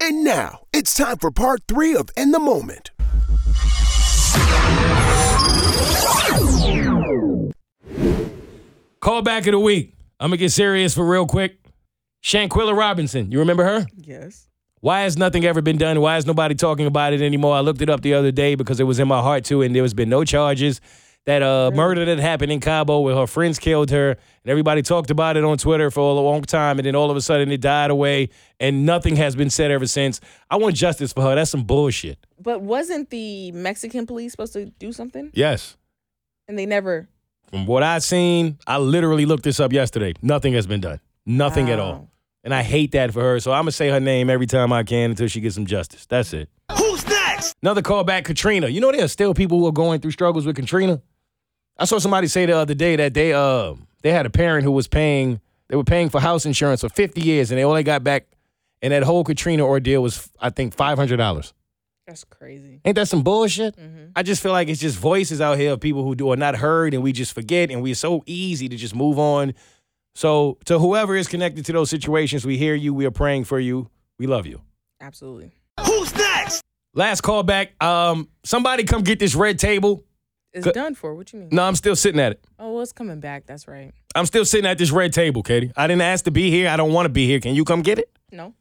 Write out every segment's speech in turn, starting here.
And now it's time for part three of In the Moment. Call back of the week. I'm gonna get serious for real quick. Shanquella Robinson, you remember her? Yes. Why has nothing ever been done? Why is nobody talking about it anymore? I looked it up the other day because it was in my heart too, and there has been no charges. That uh, murder that happened in Cabo where her friends killed her, and everybody talked about it on Twitter for a long time, and then all of a sudden it died away, and nothing has been said ever since. I want justice for her. That's some bullshit. But wasn't the Mexican police supposed to do something? Yes. And they never. From what I've seen, I literally looked this up yesterday. Nothing has been done. Nothing at all. And I hate that for her. So I'm gonna say her name every time I can until she gets some justice. That's it. Who's next? Another call back, Katrina. You know there are still people who are going through struggles with Katrina. I saw somebody say the other day that they uh they had a parent who was paying they were paying for house insurance for 50 years and they only got back and that whole Katrina ordeal was I think five hundred dollars. That's crazy. Ain't that some bullshit? I just feel like it's just voices out here of people who do are not heard and we just forget and we're so easy to just move on. So to whoever is connected to those situations, we hear you, we are praying for you, we love you. Absolutely. Who's next? Last call back. Um, somebody come get this red table. It's Good. done for. What you mean? No, I'm still sitting at it. Oh, well, it's coming back. That's right. I'm still sitting at this red table, Keity. I didn't ask to be here. I don't want to be here. Can you come get it? No.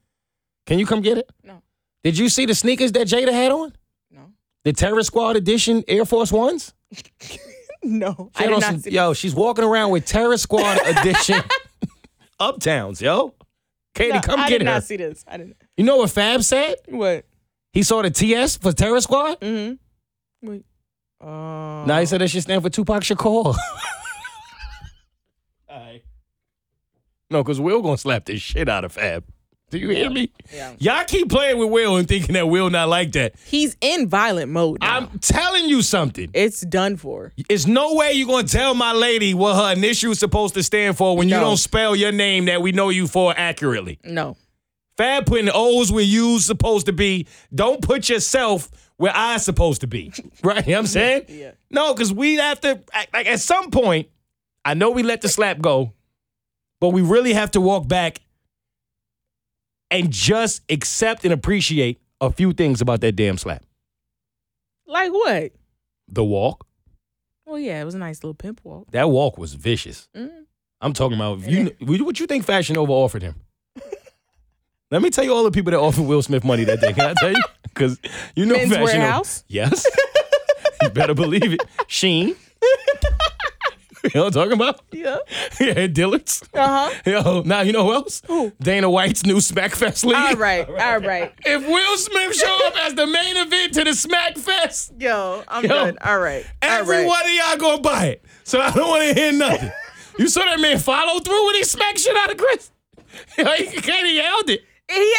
Can you come get it? No. Did you see the sneakers that Jada had on? No. The Terror Squad edition Air Force Ones? No. She I did not some- yo, she's walking around with Terror Squad edition Uptowns, yo. Keity, No, come I get her. I did not see this. I didn't. You know what Fab said? What? He saw the TS for Terror Squad? Mm-hmm. Wait. Oh. Now he said that should stand for Tupac Shakur. No, because Will gonna slap the shit out of Fab. Do you hear me? Yeah. Y'all keep playing with Will and thinking that Will not like that. He's in violent mode. Now. I'm telling you something. it's done for. It's no way you're gonna tell my lady what her initial is supposed to stand for when you No. don't spell your name that we know you for accurately. No. Fab putting O's where U's supposed to be. Don't put yourself where I's supposed to be. Right? You know what I'm saying? Yeah. No, because we have to, like, at some point, I know we let the slap go, but we really have to walk back and just accept and appreciate a few things about that damn slap. Like what? The walk, Well, yeah, it was a nice little pimp walk. that walk was vicious. Mm. I'm talking about, you, what you think Fashion Nova offered him? Let me tell you all the people that offered Will Smith money that day. Can I tell you? Because you know Men's Fashion Warehouse? Yes. you better believe it. Shein. you know what I'm talking about? Yeah. Yeah, Dillard's. Uh huh. Yo, now you know who else? Who? Dana White's new Smackfest league. All right. All right. If Will Smith show up as the main event to the Smackfest, Yo, I'm Yo. done. All right. every All right. one of y'all gonna buy it. So I don't want to hear nothing. you saw that man follow through when he smacked shit out of Chris. He kind of yelled it. He,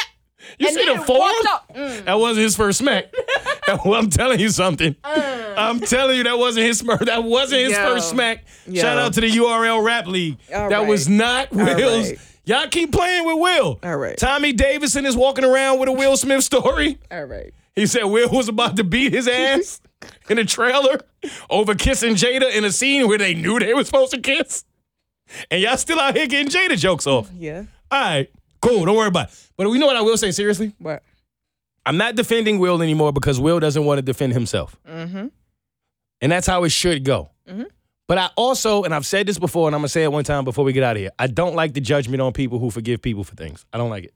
You And see the form? Mm. That wasn't his first smack. well, I'm telling you something. I'm telling you that wasn't his first. That wasn't his Yo. first smack. Yo. Shout out to the URL Rap League. All that right. was not Will's. right. Y'all keep playing with Will. All right. Tommy Davidson is walking around with a Will Smith story. All right. He said Will was about to beat his ass in a trailer over kissing Jada in a scene where they knew they were supposed to kiss. And y'all still out here getting Jada jokes off. Yeah. All right, cool. Don't worry about it. But we know what I will say seriously. What? I'm not defending Will anymore because Will doesn't want to defend himself. Mm-hmm. And that's how it should go. Mhm. But I also, and I've said this before, and I'm going to say it one time before we get out of here. I don't like the judgment on people who forgive people for things. I don't like it.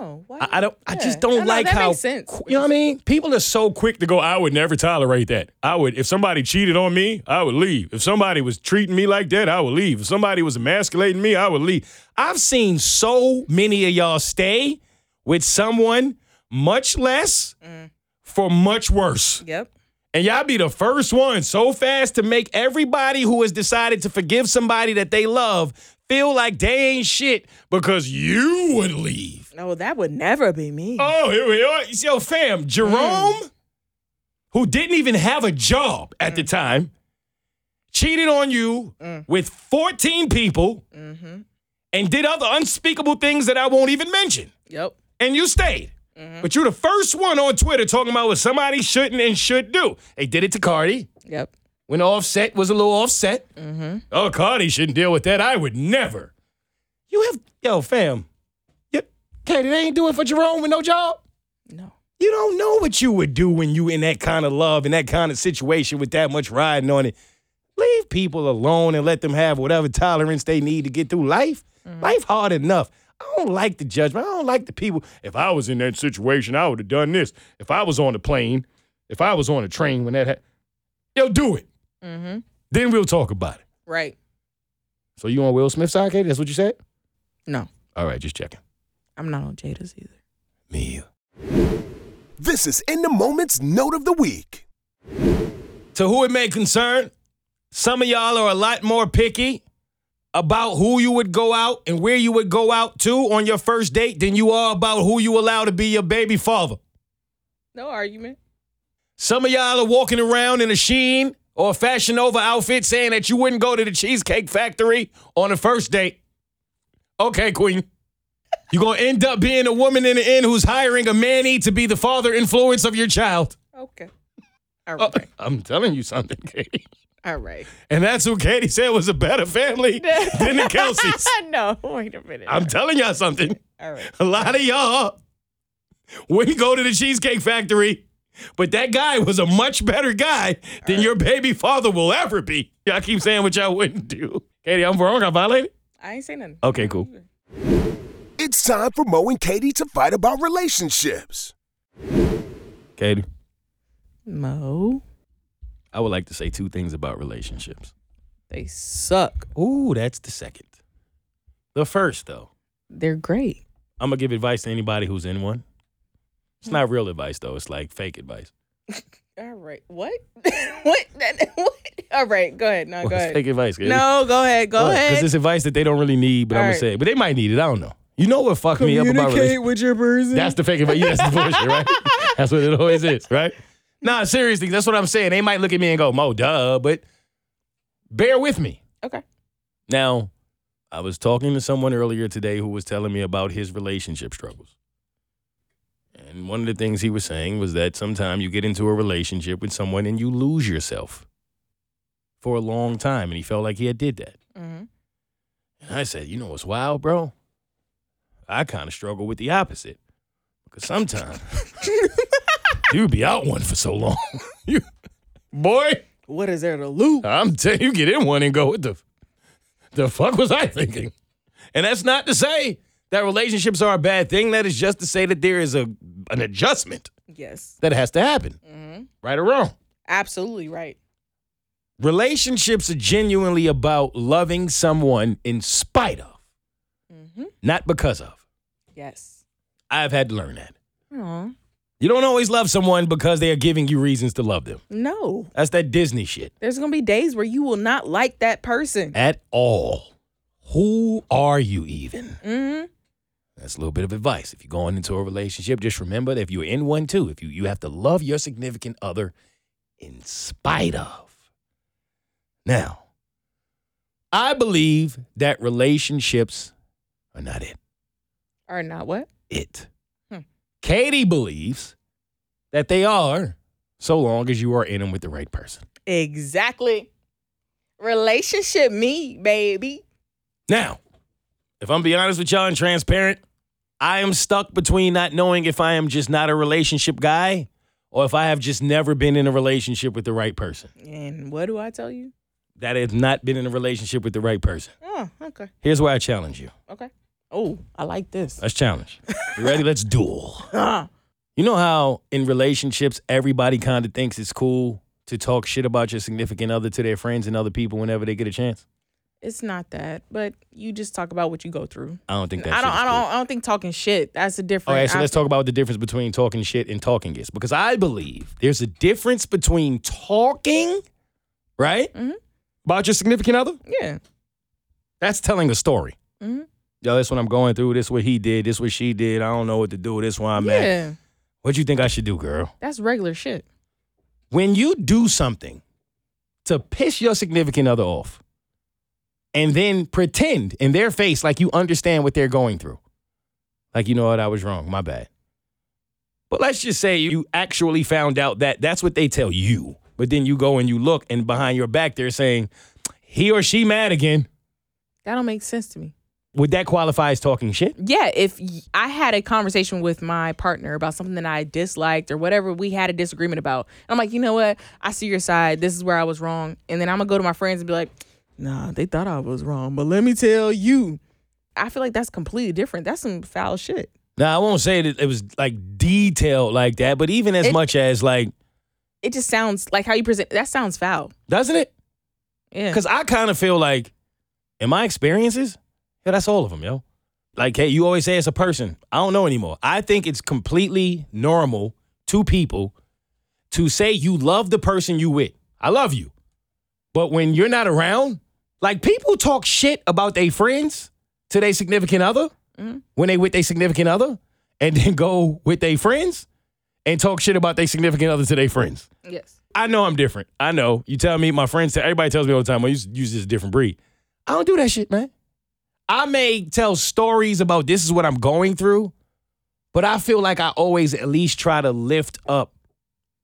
Oh no. Why? I, I don't. I just don't like that how. makes sense. You know what I mean? People are so quick to go. I would never tolerate that. I would. If somebody cheated on me, I would leave. If somebody was treating me like that, I would leave. If somebody was emasculating me, I would leave. I've seen so many of y'all stay with someone much less Mm. for much worse. Yep. And y'all be the first one so fast to make everybody who has decided to forgive somebody that they love feel like they ain't shit because you would leave. Oh, that would never be me. Oh, here we are. Yo, fam, hmm. Jerome, who didn't even have a job at the hmm. time, cheated on you hmm. with 14 people mm-hmm. and did other unspeakable things that I won't even mention. Yep. And you stayed. Mm-hmm. But you're the first one on Twitter talking about what somebody shouldn't and should do. They did it to Cardi. Yep. When Offset was a little offset. Mm-hmm. Oh, Cardi shouldn't deal with that. I would never. You have, yo, fam. Keity, they ain't doing it for Jerome with no job. No. You don't know what you would do when you in that kind of love and that kind of situation with that much riding on it. Leave people alone and let them have whatever tolerance they need to get through life. Life hard enough. I don't like the judgment. I don't like the people. If I was in that situation, I would have done this. If I was on the plane, if I was on a train when that happened, yo, do it. Mm-hmm. Then we'll talk about it. Right. So you on Will Smith's side, Keity? That's what you said? No. All right, just checking. I'm not on Jada's either. Me either. This is In the Moment's Note of the Week. To who it may concern, some of y'all are a lot more picky about who you would go out and where you would go out to on your first date than you are about who you allow to be your baby father. No argument. Some of y'all are walking around in a Shein or a Fashion Nova outfit saying that you wouldn't go to the Cheesecake Factory on a first date. Okay, Queen. You're going to end up being a woman in the end who's hiring a manny to be the father influence of your child. Okay. Uh, All Oh, right. I'm telling you something, Keity. All right. And that's who Keity said was a better family than the Kelseys. no, wait a minute. I'm telling y'all something. All right. A lot of y'all wouldn't go to the Cheesecake Factory, but that guy was a much better guy than your baby father will ever be. Y'all keep saying what y'all wouldn't do. Keity, I'm wrong. I violated? I ain't saying nothing. Okay, cool. It's time for Moe and Keity to fight about relationships. Keity, Moe, I would like to say two things about relationships. they suck. Ooh, that's the second. The first, though, They're great. I'm going to give advice to anybody who's in one. It's not real advice, though. It's like fake advice. All right. What? what? What? All right. Go ahead. No, go ahead. fake advice, Keity. No, go ahead. Go Because ahead. it's advice that they don't really need, but I'm All gonna say it. But they might need it. I don't know. You know what fucked me up about relationships? with your person. That's the fake advice. Yeah, that's the bullshit, right? that's what it always is, right? Nah, seriously, that's what I'm saying. They might look at me and go, Moe, duh, but bear with me. okay. Now, I was talking to someone earlier today who was telling me about his relationship struggles. And one of the things he was saying was that sometimes you get into a relationship with someone and you lose yourself for a long time. And he felt like he had did that. Mm-hmm. And I said, you know what's wild, bro? I kind of struggle with the opposite. Because sometimes you be out one for so long. you, boy, What is there to lose? I'm telling you, you get in one and go, what the, the fuck was I thinking? And that's not to say that relationships are a bad thing. That is just to say that there is a an adjustment Yes. that has to happen, Mm-hmm. right or wrong. Absolutely right. Relationships are genuinely about loving someone in spite of, hmm not because of. Yes. I've had to learn that. Aw. You don't always love someone because they are giving you reasons to love them. No. That's that Disney shit. There's gonna be days where you will not like that person. At all. Who are you even? hmm That's a little bit of advice. If you're going into a relationship, just remember that if you're in one too, if you, you have to love your significant other in spite of. Now, I believe that relationships are not it. Or not what? It. Hmm. Keity believes that they are, so long as you are in them with the right person. Exactly. Relationship me, baby. Now, if I'm being honest with y'all and transparent, I am stuck between not knowing if I am just not a relationship guy or if I have just never been in a relationship with the right person. And what do I tell you? That I have not been in a relationship with the right person. Oh, okay. Here's where I challenge you. Okay. Oh, I like this. Let's challenge. You ready? Let's duel. You know how in relationships, everybody kind of thinks it's cool to talk shit about your significant other to their friends and other people whenever they get a chance? it's not that, but you just talk about what you go through. I don't think that I don't. is I don't. I don't think talking shit. That's a different. All right, so I- let's talk about the difference between talking shit and talking gets. Because I believe there's a difference between talking, right? Mhm. About your significant other. Yeah. That's telling a story. Mhm. Yo, this what I'm going through. This what he did. This what she did. I don't know what to do. This where I'm at. What do you think I should do, girl? that's regular shit. When you do something to piss your significant other off, and then pretend in their face like you understand what they're going through, like you know what, I was wrong. My bad. But let's just say you actually found out that that's what they tell you. But then you go and you look, and behind your back, they're saying, he or she mad again. That don't make sense to me. Would that qualify as talking shit? Yeah, if y- I had a conversation with my partner about something that I disliked or whatever we had a disagreement about, and I'm like, you know what? I see your side. This is where I was wrong. And then I'm gonna go to my friends and be like, nah, they thought I was wrong, but let me tell you. I feel like that's completely different. That's some foul shit. Now, I won't say that it was like detailed like that, but even as It- much as like, It just sounds like how you present. That sounds foul. doesn't it? Yeah. Because I kind of feel like, in my experiences, yeah, that's all of them, yo. Like, hey, you always say it's a person. I don't know anymore. I think it's completely normal to people to say you love the person you with. I love you. But when you're not around, like people talk shit about their friends to their significant other mm-hmm. when they with their significant other and then go with their friends and talk shit about their significant other to their friends. yes. I know I'm different. I know. You tell me, my friends, everybody tells me all the time, well, you use this different breed. I don't do that shit, man. I may tell stories about this is what I'm going through, but I feel like I always at least try to lift up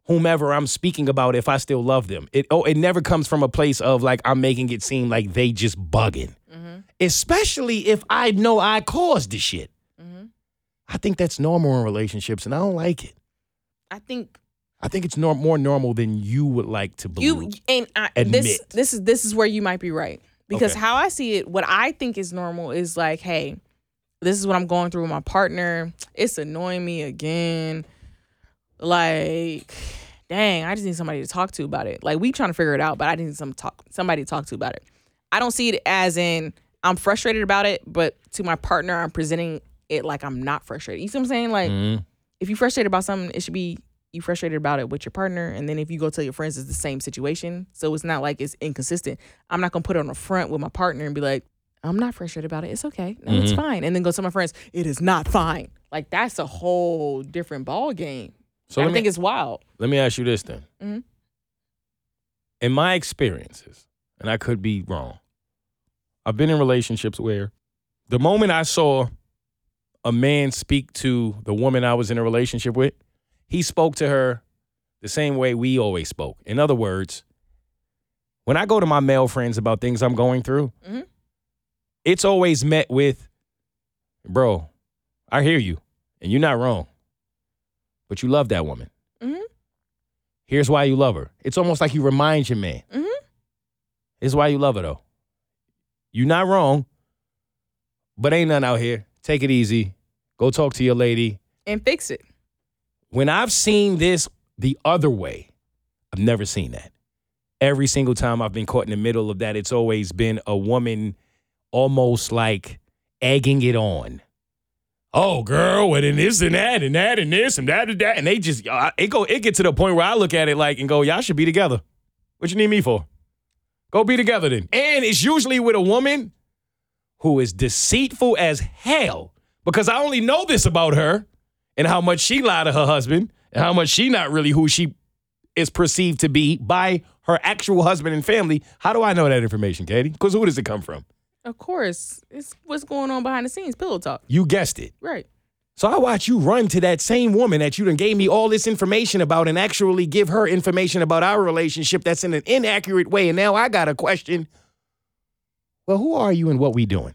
whomever I'm speaking about if I still love them. It oh, it never comes from a place of like I'm making it seem like they just bugging. Mm-hmm. Especially if I know I caused the shit. Mm-hmm. I think that's normal in relationships, and I don't like it. I think I think it's nor- more normal than you would like to believe. you and I, this Admit. this is this is where you might be right because Okay. how I see it, what I think is normal is like, hey, this is what I'm going through with my partner. It's annoying me again. Like, dang, I just need somebody to talk to about it. Like we trying to figure it out, but I need some talk somebody to talk to about it. I don't see it as in I'm frustrated about it, but to my partner, I'm presenting it like I'm not frustrated. You see what I'm saying? Like Mhm. if you're frustrated about something, it should be you frustrated about it with your partner, and then if you go tell your friends, it's the same situation. So it's not like it's inconsistent. I'm not gonna put it on the front with my partner and be like, I'm not frustrated about it. It's okay. No, it's fine. And then go tell my friends, it is not fine. Like that's a whole different ball game. So I me- think it's wild. Let me ask you this then. Mhm. In my experiences, and I could be wrong, I've been in relationships where the moment I saw a man speak to the woman I was in a relationship with, he spoke to her the same way we always spoke. In other words, when I go to my male friends about things I'm going through, Mhm. it's always met with, bro, I hear you, and you're not wrong, but you love that woman. Mhm. Here's why you love her. It's almost like you remind your man. Mhm. Here's why you love her though. You're not wrong, but ain't none out here. Take it easy. Go talk to your lady. And fix it. When I've seen this the other way, I've never seen that. Every single time I've been caught in the middle of that, it's always been a woman almost like egging it on. Oh, girl, and then this and that and that and this and that and that. And they just, uh, it go, it get to the point where I look at it like and go, y'all should be together. What you need me for? Go be together then. And it's usually with a woman who is deceitful as hell because I only know this about her and how much she lied to her husband and how much she not really who she is perceived to be by her actual husband and family. How do I know that information, Keity? Because who does it come from? Of course. It's what's going on behind the scenes. Pillow talk. You guessed it. Right. So I watch you run to that same woman that you done gave me all this information about and actually give her information about our relationship that's in an inaccurate way. And now I got a question. Well, who are you and what we doing?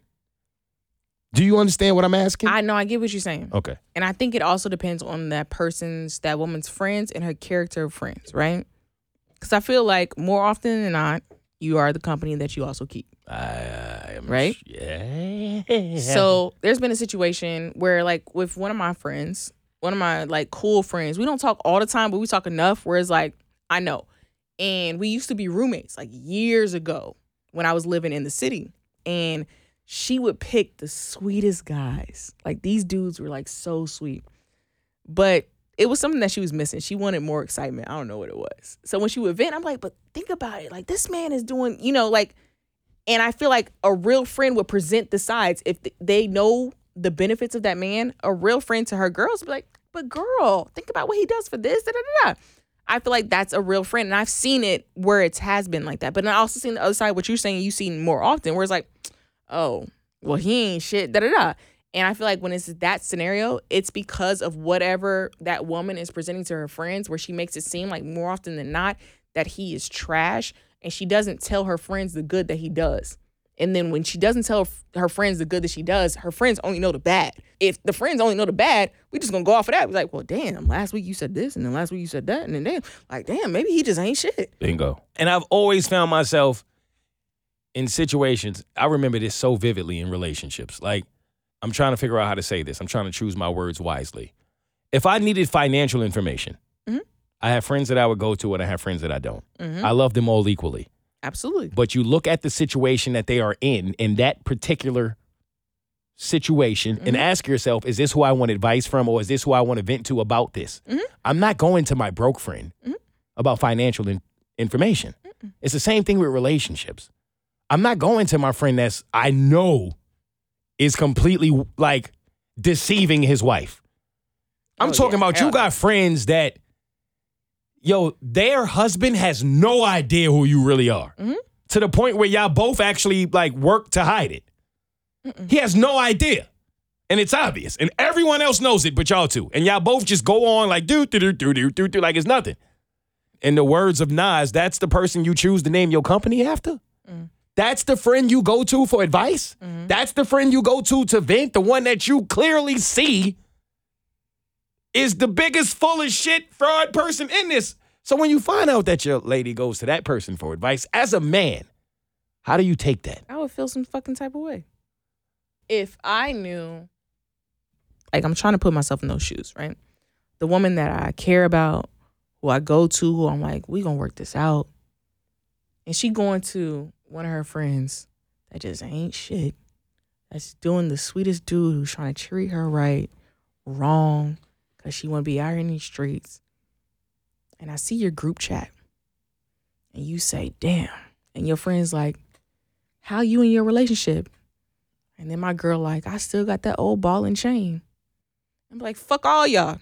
Do you understand what I'm asking? I know I get what you're saying. okay. And I think it also depends on that person's, that woman's friends and her character of friends, right? Because I feel like more often than not, you are the company that you also keep. I am Right? Yeah. So there's been a situation where, like, with one of my friends, one of my like cool friends, we don't talk all the time, but we talk enough where it's like, I know. And we used to be roommates like years ago when I was living in the city. And she would pick the sweetest guys. Like these dudes were like so sweet. But it was something that she was missing. She wanted more excitement. I don't know what it was. So when she would vent, I'm like, but think about it. Like this man is doing, you know, like And I feel like a real friend would present the sides if they know the benefits of that man. A real friend to her girls be like, but girl, think about what he does for this. Da, da, da. I feel like that's a real friend. And I've seen it where it has been like that. But I also seen the other side, what you're saying, you've seen more often, where it's like, oh, well, he ain't shit, da da da. And I feel like when it's that scenario, it's because of whatever that woman is presenting to her friends, where she makes it seem like more often than not that he is trash. And she doesn't tell her friends the good that he does. And then when she doesn't tell her friends the good that she does, her friends only know the bad. If the friends only know the bad, we just gonna go off of that. We're like, well, damn, last week you said this, and then last week you said that, and then damn, like, damn, maybe he just ain't shit. Bingo. And I've always found myself in situations, I remember this so vividly in relationships. Like, I'm trying to figure out how to say this. I'm trying to choose my words wisely. If I needed financial information, Mhm. I have friends that I would go to and I have friends that I don't. Mhm. I love them all equally. Absolutely. But you look at the situation that they are in, in that particular situation, and ask yourself, is this who I want advice from or is this who I want to vent to about this? I'm not going to my broke friend about financial in- information. It's the same thing with relationships. I'm not going to my friend that's I know is completely like deceiving his wife. I'm Oh, talking yeah. about you Hell no. got friends that yo, their husband has no idea who you really are. Mm-hmm. To the point where y'all both actually like work to hide it. He has no idea. And it's obvious. And everyone else knows it, but y'all two. And y'all both just go on like do do do do do do do like it's nothing. In the words of Nas, that's the person you choose to name your company after. That's the friend you go to for advice. Mm-hmm. That's the friend you go to to vent. The one that you clearly see is the biggest full of shit fraud person in this. So when you find out that your lady goes to that person for advice, as a man, how do you take that? I would feel some fucking type of way. If I knew, like, I'm trying to put myself in those shoes, right? The woman that I care about, who I go to, who I'm like, we gonna work this out. And she going to one of her friends that just ain't shit. That's doing the sweetest dude who's trying to treat her right, wrong, because she wanna be out in these streets. And I see your group chat. And you say, damn. And your friend's like, how you in your relationship? And then my girl like, I still got that old ball and chain. I'm like, fuck all y'all.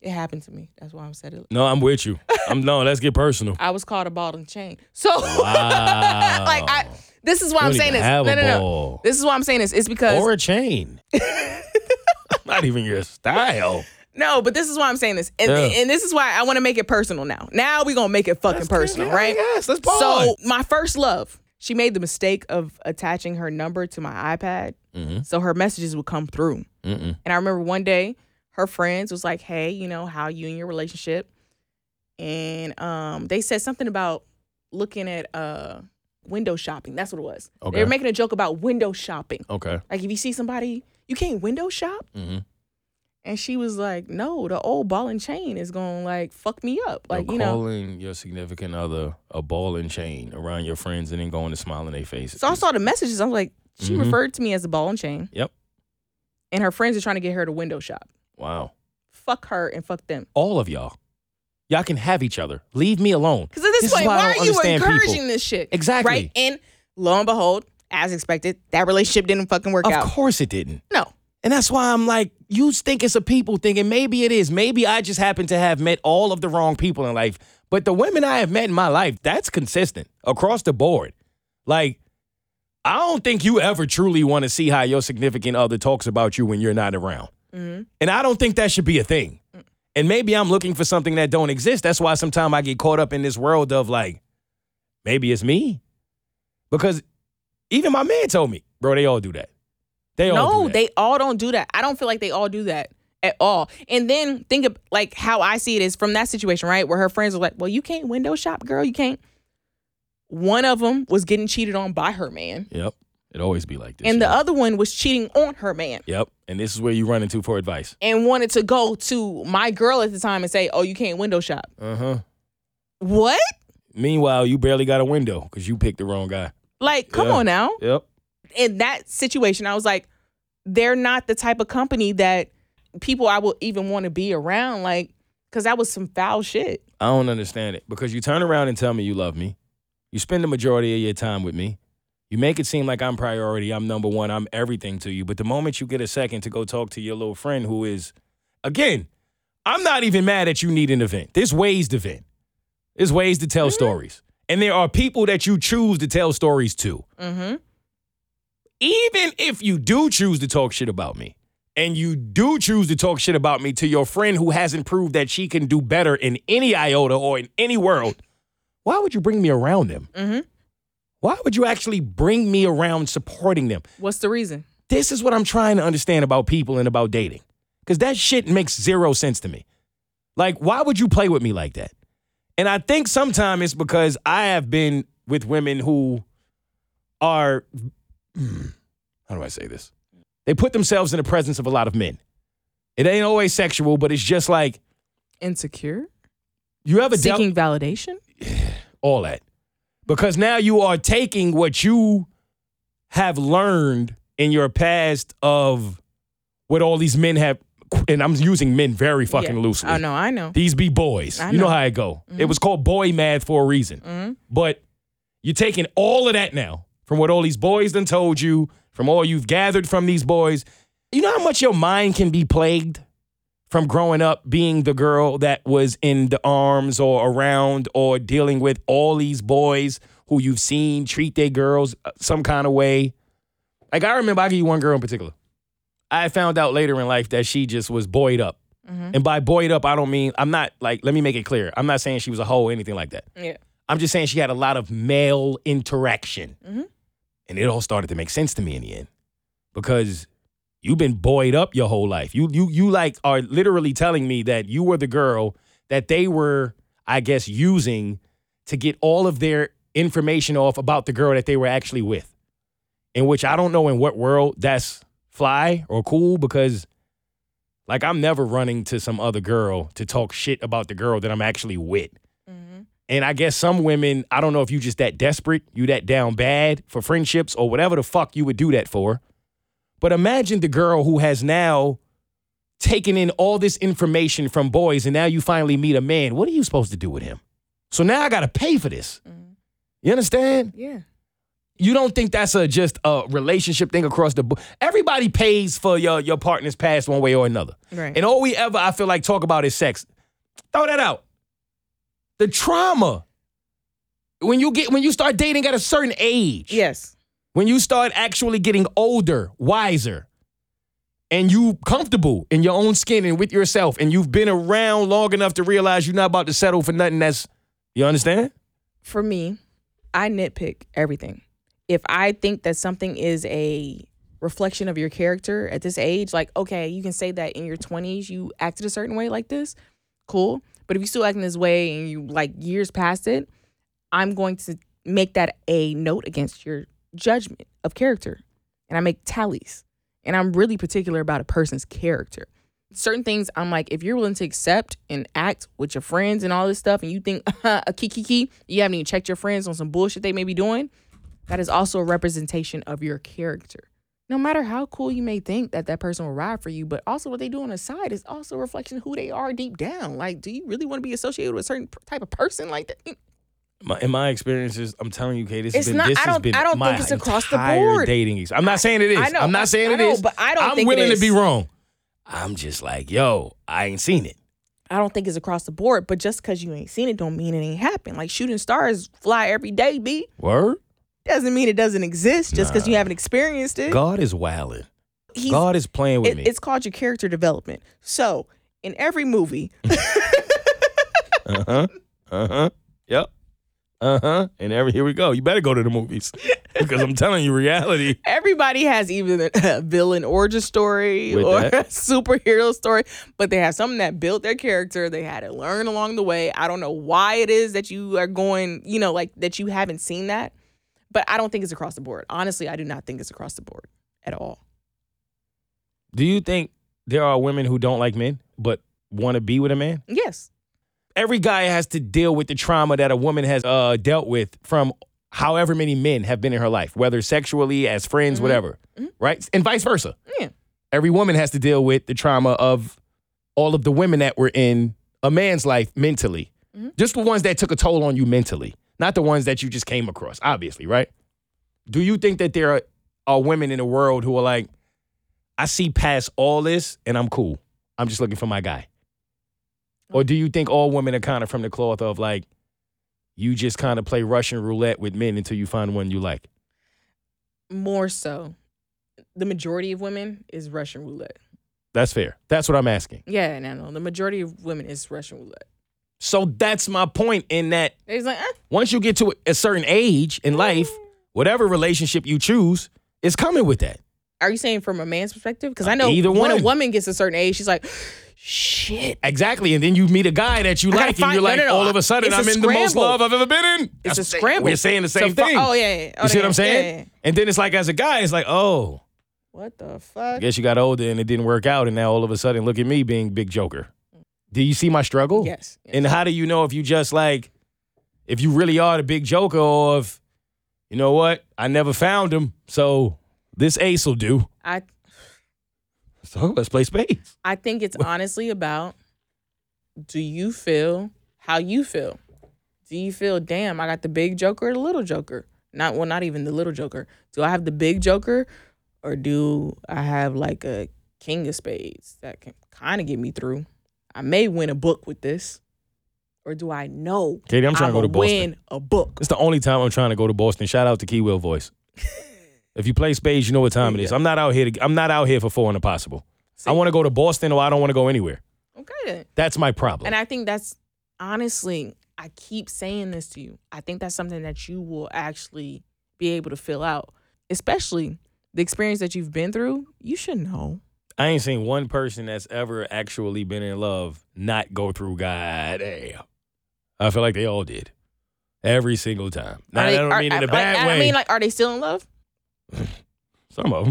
It happened to me. That's why I'm said it. No, I'm with you. I'm no, let's get personal. I was called a ball and chain. So Wow. like I this is why You I'm saying this. No, no, no. This is why I'm saying this. It's because or a chain. Not even your style. no, but this is why I'm saying this. And, Yeah. and this is why I want to make it personal now. Now we gonna make it fucking personal, right? Yes, let's pause. So my first love, she made the mistake of attaching her number to my iPad, Mhm. so her messages would come through. Mm-mm. And I remember one day, her friends was like, "Hey, you know how you in your relationship?" And um, they said something about looking at uh window shopping. That's what it was. Okay. They were making a joke about window shopping. Okay. Like if you see somebody, you can't window shop. Mhm. And she was like, "No, the old ball and chain is gonna like fuck me up." Like You're you know. calling your significant other a ball and chain around your friends and then going to smile in their faces. So I saw the messages. I was like, she Mhm. referred to me as a ball and chain. Yep. And her friends are trying to get her to window shop. Wow. Fuck her and fuck them. All of y'all. Y'all can have each other. Leave me alone. Because at this, This is point, why why, are you encouraging people. this shit? Exactly. Right? And lo and behold, as expected, that relationship didn't fucking work Of out. Of course it didn't. No. And that's why I'm like, you think it's a people thing, and maybe it is. Maybe I just happen to have met all of the wrong people in life. But the women I have met in my life, that's consistent across the board. Like, I don't think you ever truly want to see how your significant other talks about you when you're not around. Mm-hmm. And I don't think that should be a thing. And maybe I'm looking for something that don't exist. That's why sometimes I get caught up in this world of like, maybe it's me. Because even my man told me, bro, they all do that. They all no, they all don't do that. I don't feel like they all do that at all. And then think of like how I see it is from that situation, right? Where her friends were like, well, you can't window shop, girl. You can't. One of them was getting cheated on by her man, Yep. It always be like this. and the other one was cheating on her man. Yep. And this is where you run into for advice. and wanted to go to my girl at the time and say, "Oh, you can't window shop." Uh huh. What? Meanwhile, you barely got a window because you picked the wrong guy. Like, come Yeah. on now. Yep. In that situation, I was like, they're not the type of company that people I will even want to be around. Like, because that was some foul shit. I don't understand it because you turn around and tell me you love me. You spend the majority of your time with me. You make it seem like I'm priority, I'm number one, I'm everything to you. But the moment you get a second to go talk to your little friend who is, again, I'm not even mad that you need an event. There's ways to vent. There's ways to tell stories. And there are people that you choose to tell stories to. Mm-hmm. Even if you do choose to talk shit about me, and you do choose to talk shit about me to your friend who hasn't proved that she can do better in any iota or in any world, why would you bring me around them? Mm-hmm. Why would you actually bring me around supporting them? What's the reason? This is what I'm trying to understand about people and about dating. Because that shit makes zero sense to me. Like, why would you play with me like that? And I think sometimes it's because I have been with women who are, how do I say this? They put themselves in the presence of a lot of men. It ain't always sexual, but it's just like, Insecure? you ever dealt Seeking validation? all that. Because now you are taking what you have learned in your past of what all these men have, and I'm using men very fucking Yeah. loosely. I know, I know. These be boys. I you know. how it go. It was called boy math for a reason. Mhm. But you're taking all of that now from what all these boys done told you, from all you've gathered from these boys. You know how much your mind can be plagued from growing up being the girl that was in the arms or around or dealing with all these boys who you've seen treat their girls uh, some kind of way. Like I remember, I give you one girl in particular. I found out later in life that she just was buoyed up. And by buoyed up, I don't mean, I'm not like, let me make it clear. I'm not saying she was a hoe or anything like that. Yeah. I'm just saying she had a lot of male interaction. And it all started to make sense to me in the end. Because you've been buoyed up your whole life. You you you like are literally telling me that you were the girl that they were, I guess, using to get all of their information off about the girl that they were actually with. In which I don't know in what world that's fly or cool because like I'm never running to some other girl to talk shit about the girl that I'm actually with. Mm-hmm. And I guess some women, I don't know if you just that desperate, you that down bad for friendships or whatever the fuck you would do that for. But imagine the girl who has now taken in all this information from boys and now you finally meet a man. What are you supposed to do with him? So now I got to pay for this. Mm-hmm. You understand? Yeah. You don't think that's a just a relationship thing across the board? Everybody pays for your your partner's past one way or another. Right. And all we ever I feel like talk about is sex. Throw that out. The trauma. When you get when you start dating at a certain age. Yes. When you start actually getting older, wiser, and you comfortable in your own skin and with yourself, and you've been around long enough to realize you're not about to settle for nothing that's you understand? For me, I nitpick everything. If I think that something is a reflection of your character at this age, like, okay, you can say that in your 20s you acted a certain way like this, cool. But if you still acting this way and you like years past it, I'm going to make that a note against your judgment of character. And I make tallies. And I'm really particular about a person's character. Certain things I'm like, if you're willing to accept and act with your friends and all this stuff, and you think a kiki key, you haven't even checked your friends on some bullshit they may be doing, that is also a representation of your character. No matter how cool you may think that that person will ride for you, but also what they do on the side is also a reflection of who they are deep down. Like, do you really want to be associated with a certain type of person like that? My, in my experiences, I'm telling you, Kate, this has It's been not- this I has don't- been I don't my think it's across the board. dating. ex- I'm not saying it is. I know, I'm not saying I it know, is. but I don't I'm think it willing to be wrong. I'm just like, yo, I ain't seen it. I don't think it's across the board, but just because you ain't seen it don't mean it ain't happened. Like shooting stars fly every day, B. Word. Doesn't mean it doesn't exist just because you haven't experienced it. God is wilding. God is playing with it- me. it's called your character development. So in every movie, Uh huh. Uh huh. Yep. Uh huh. And every here we go. You better go to the movies because I'm telling you, reality. everybody has even a villain origin story With or that. a superhero story, but they have something that built their character. They had to learn along the way. I don't know why it is that you are going, you know, like that you haven't seen that, but I don't think it's across the board. Honestly, I do not think it's across the board at all. Do you think there are women who don't like men but want to be with a man? Yes. Every guy has to deal with the trauma that a woman has uh, dealt with from however many men have been in her life, whether sexually, as friends, mm-hmm. whatever, mm-hmm. right? And vice versa. Yeah. Every woman has to deal with the trauma of all of the women that were in a man's life mentally. Mm-hmm. Just the ones that took a toll on you mentally, not the ones that you just came across, obviously, right? do you think that there are, are women in the world who are like, I see past all this and I'm cool. I'm just looking for my guy. Or do you think all women are kind of from the cloth of like, you just kind of play Russian roulette with men until you find one you like? More so, the majority of women is Russian roulette. That's fair. That's what I'm asking. Yeah, no, no. The majority of women is Russian roulette. So that's my point in that It's like, eh, once you get to a certain age in life, whatever relationship you choose is coming with that. are you saying from a man's perspective? Because I know Either when one. a woman gets a certain age, she's like, shit. Exactly. And then you meet a guy that you I like, and you're like, no, no. all of a sudden, It's a I'm in the most love I've ever been in. It's That's a scramble. We're saying the same So thing. Oh, yeah, yeah. Oh, You see what I'm saying? yeah, yeah. And then it's like, as a guy, it's like, oh, What the I fuck? guess you got older and it didn't work out. And now all of a sudden, look at me being big joker. Do you see my struggle? Yes. yes. And how do you know if you just like, if you really are the big joker or if, you know what, I never found him. So this ace will do. I So let's play spades. I think it's honestly about do you feel how you feel? Do you feel, damn, I got the big joker or the little joker? Not well, not even the little joker. Do I have the big joker or do I have like a king of spades that can kind of get me through? I may win a book with this. Or do I know Keity, I'm trying to go to Boston. win a book? It's the only time I'm trying to go to Boston. Shout out to Keywell Voice. if you play spades, you know what time it is. I'm not out here. To, I'm not out here for four and a possible. I want to go to Boston or I don't want to go anywhere. Okay then. That's my problem. And I think that's honestly, I keep saying this to you. I think that's something that you will actually be able to fill out, especially the experience that you've been through. You should know. I ain't seen one person that's ever actually been in love not go through God damn. I feel like they all did. Every single time. Now, Are I don't are- mean in a like, bad I mean, like, are they still in love? Some of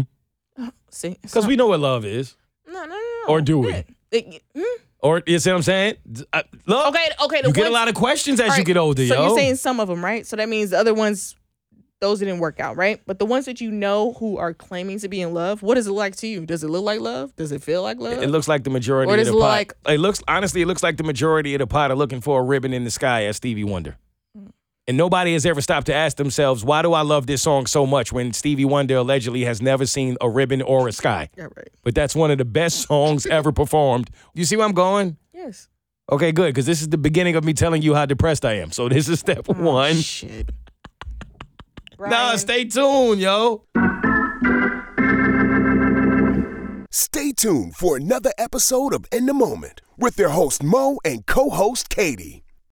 them. See, Because we know what love is. no, no, no, no. Or do we? Yeah. It- hmm? Or you see what I'm saying? Uh, love. Okay, okay. The You get a lot of questions as All you get older, so yo. you're saying some of them, right? So that means the other ones, those didn't work out, right? But the ones that you know who are claiming to be in love, what does it like to you? Does it look like love? Does it feel like love? It looks like the majority Or of the it look pot. like- it looks honestly, it looks like the majority of the pot are looking for a ribbon in the sky as Stevie Wonder. And nobody has ever stopped to ask themselves, why do I love this song so much when Stevie Wonder allegedly has never seen a ribbon or a sky? yeah, right. But that's one of the best songs ever performed. You see where I'm going? Yes. Okay, good, because this is the beginning of me telling you how depressed I am. So this is step Oh, one. Shit. Nah, stay tuned, yo. Stay tuned for another episode of In the Moment with their host Moe and co host Keity.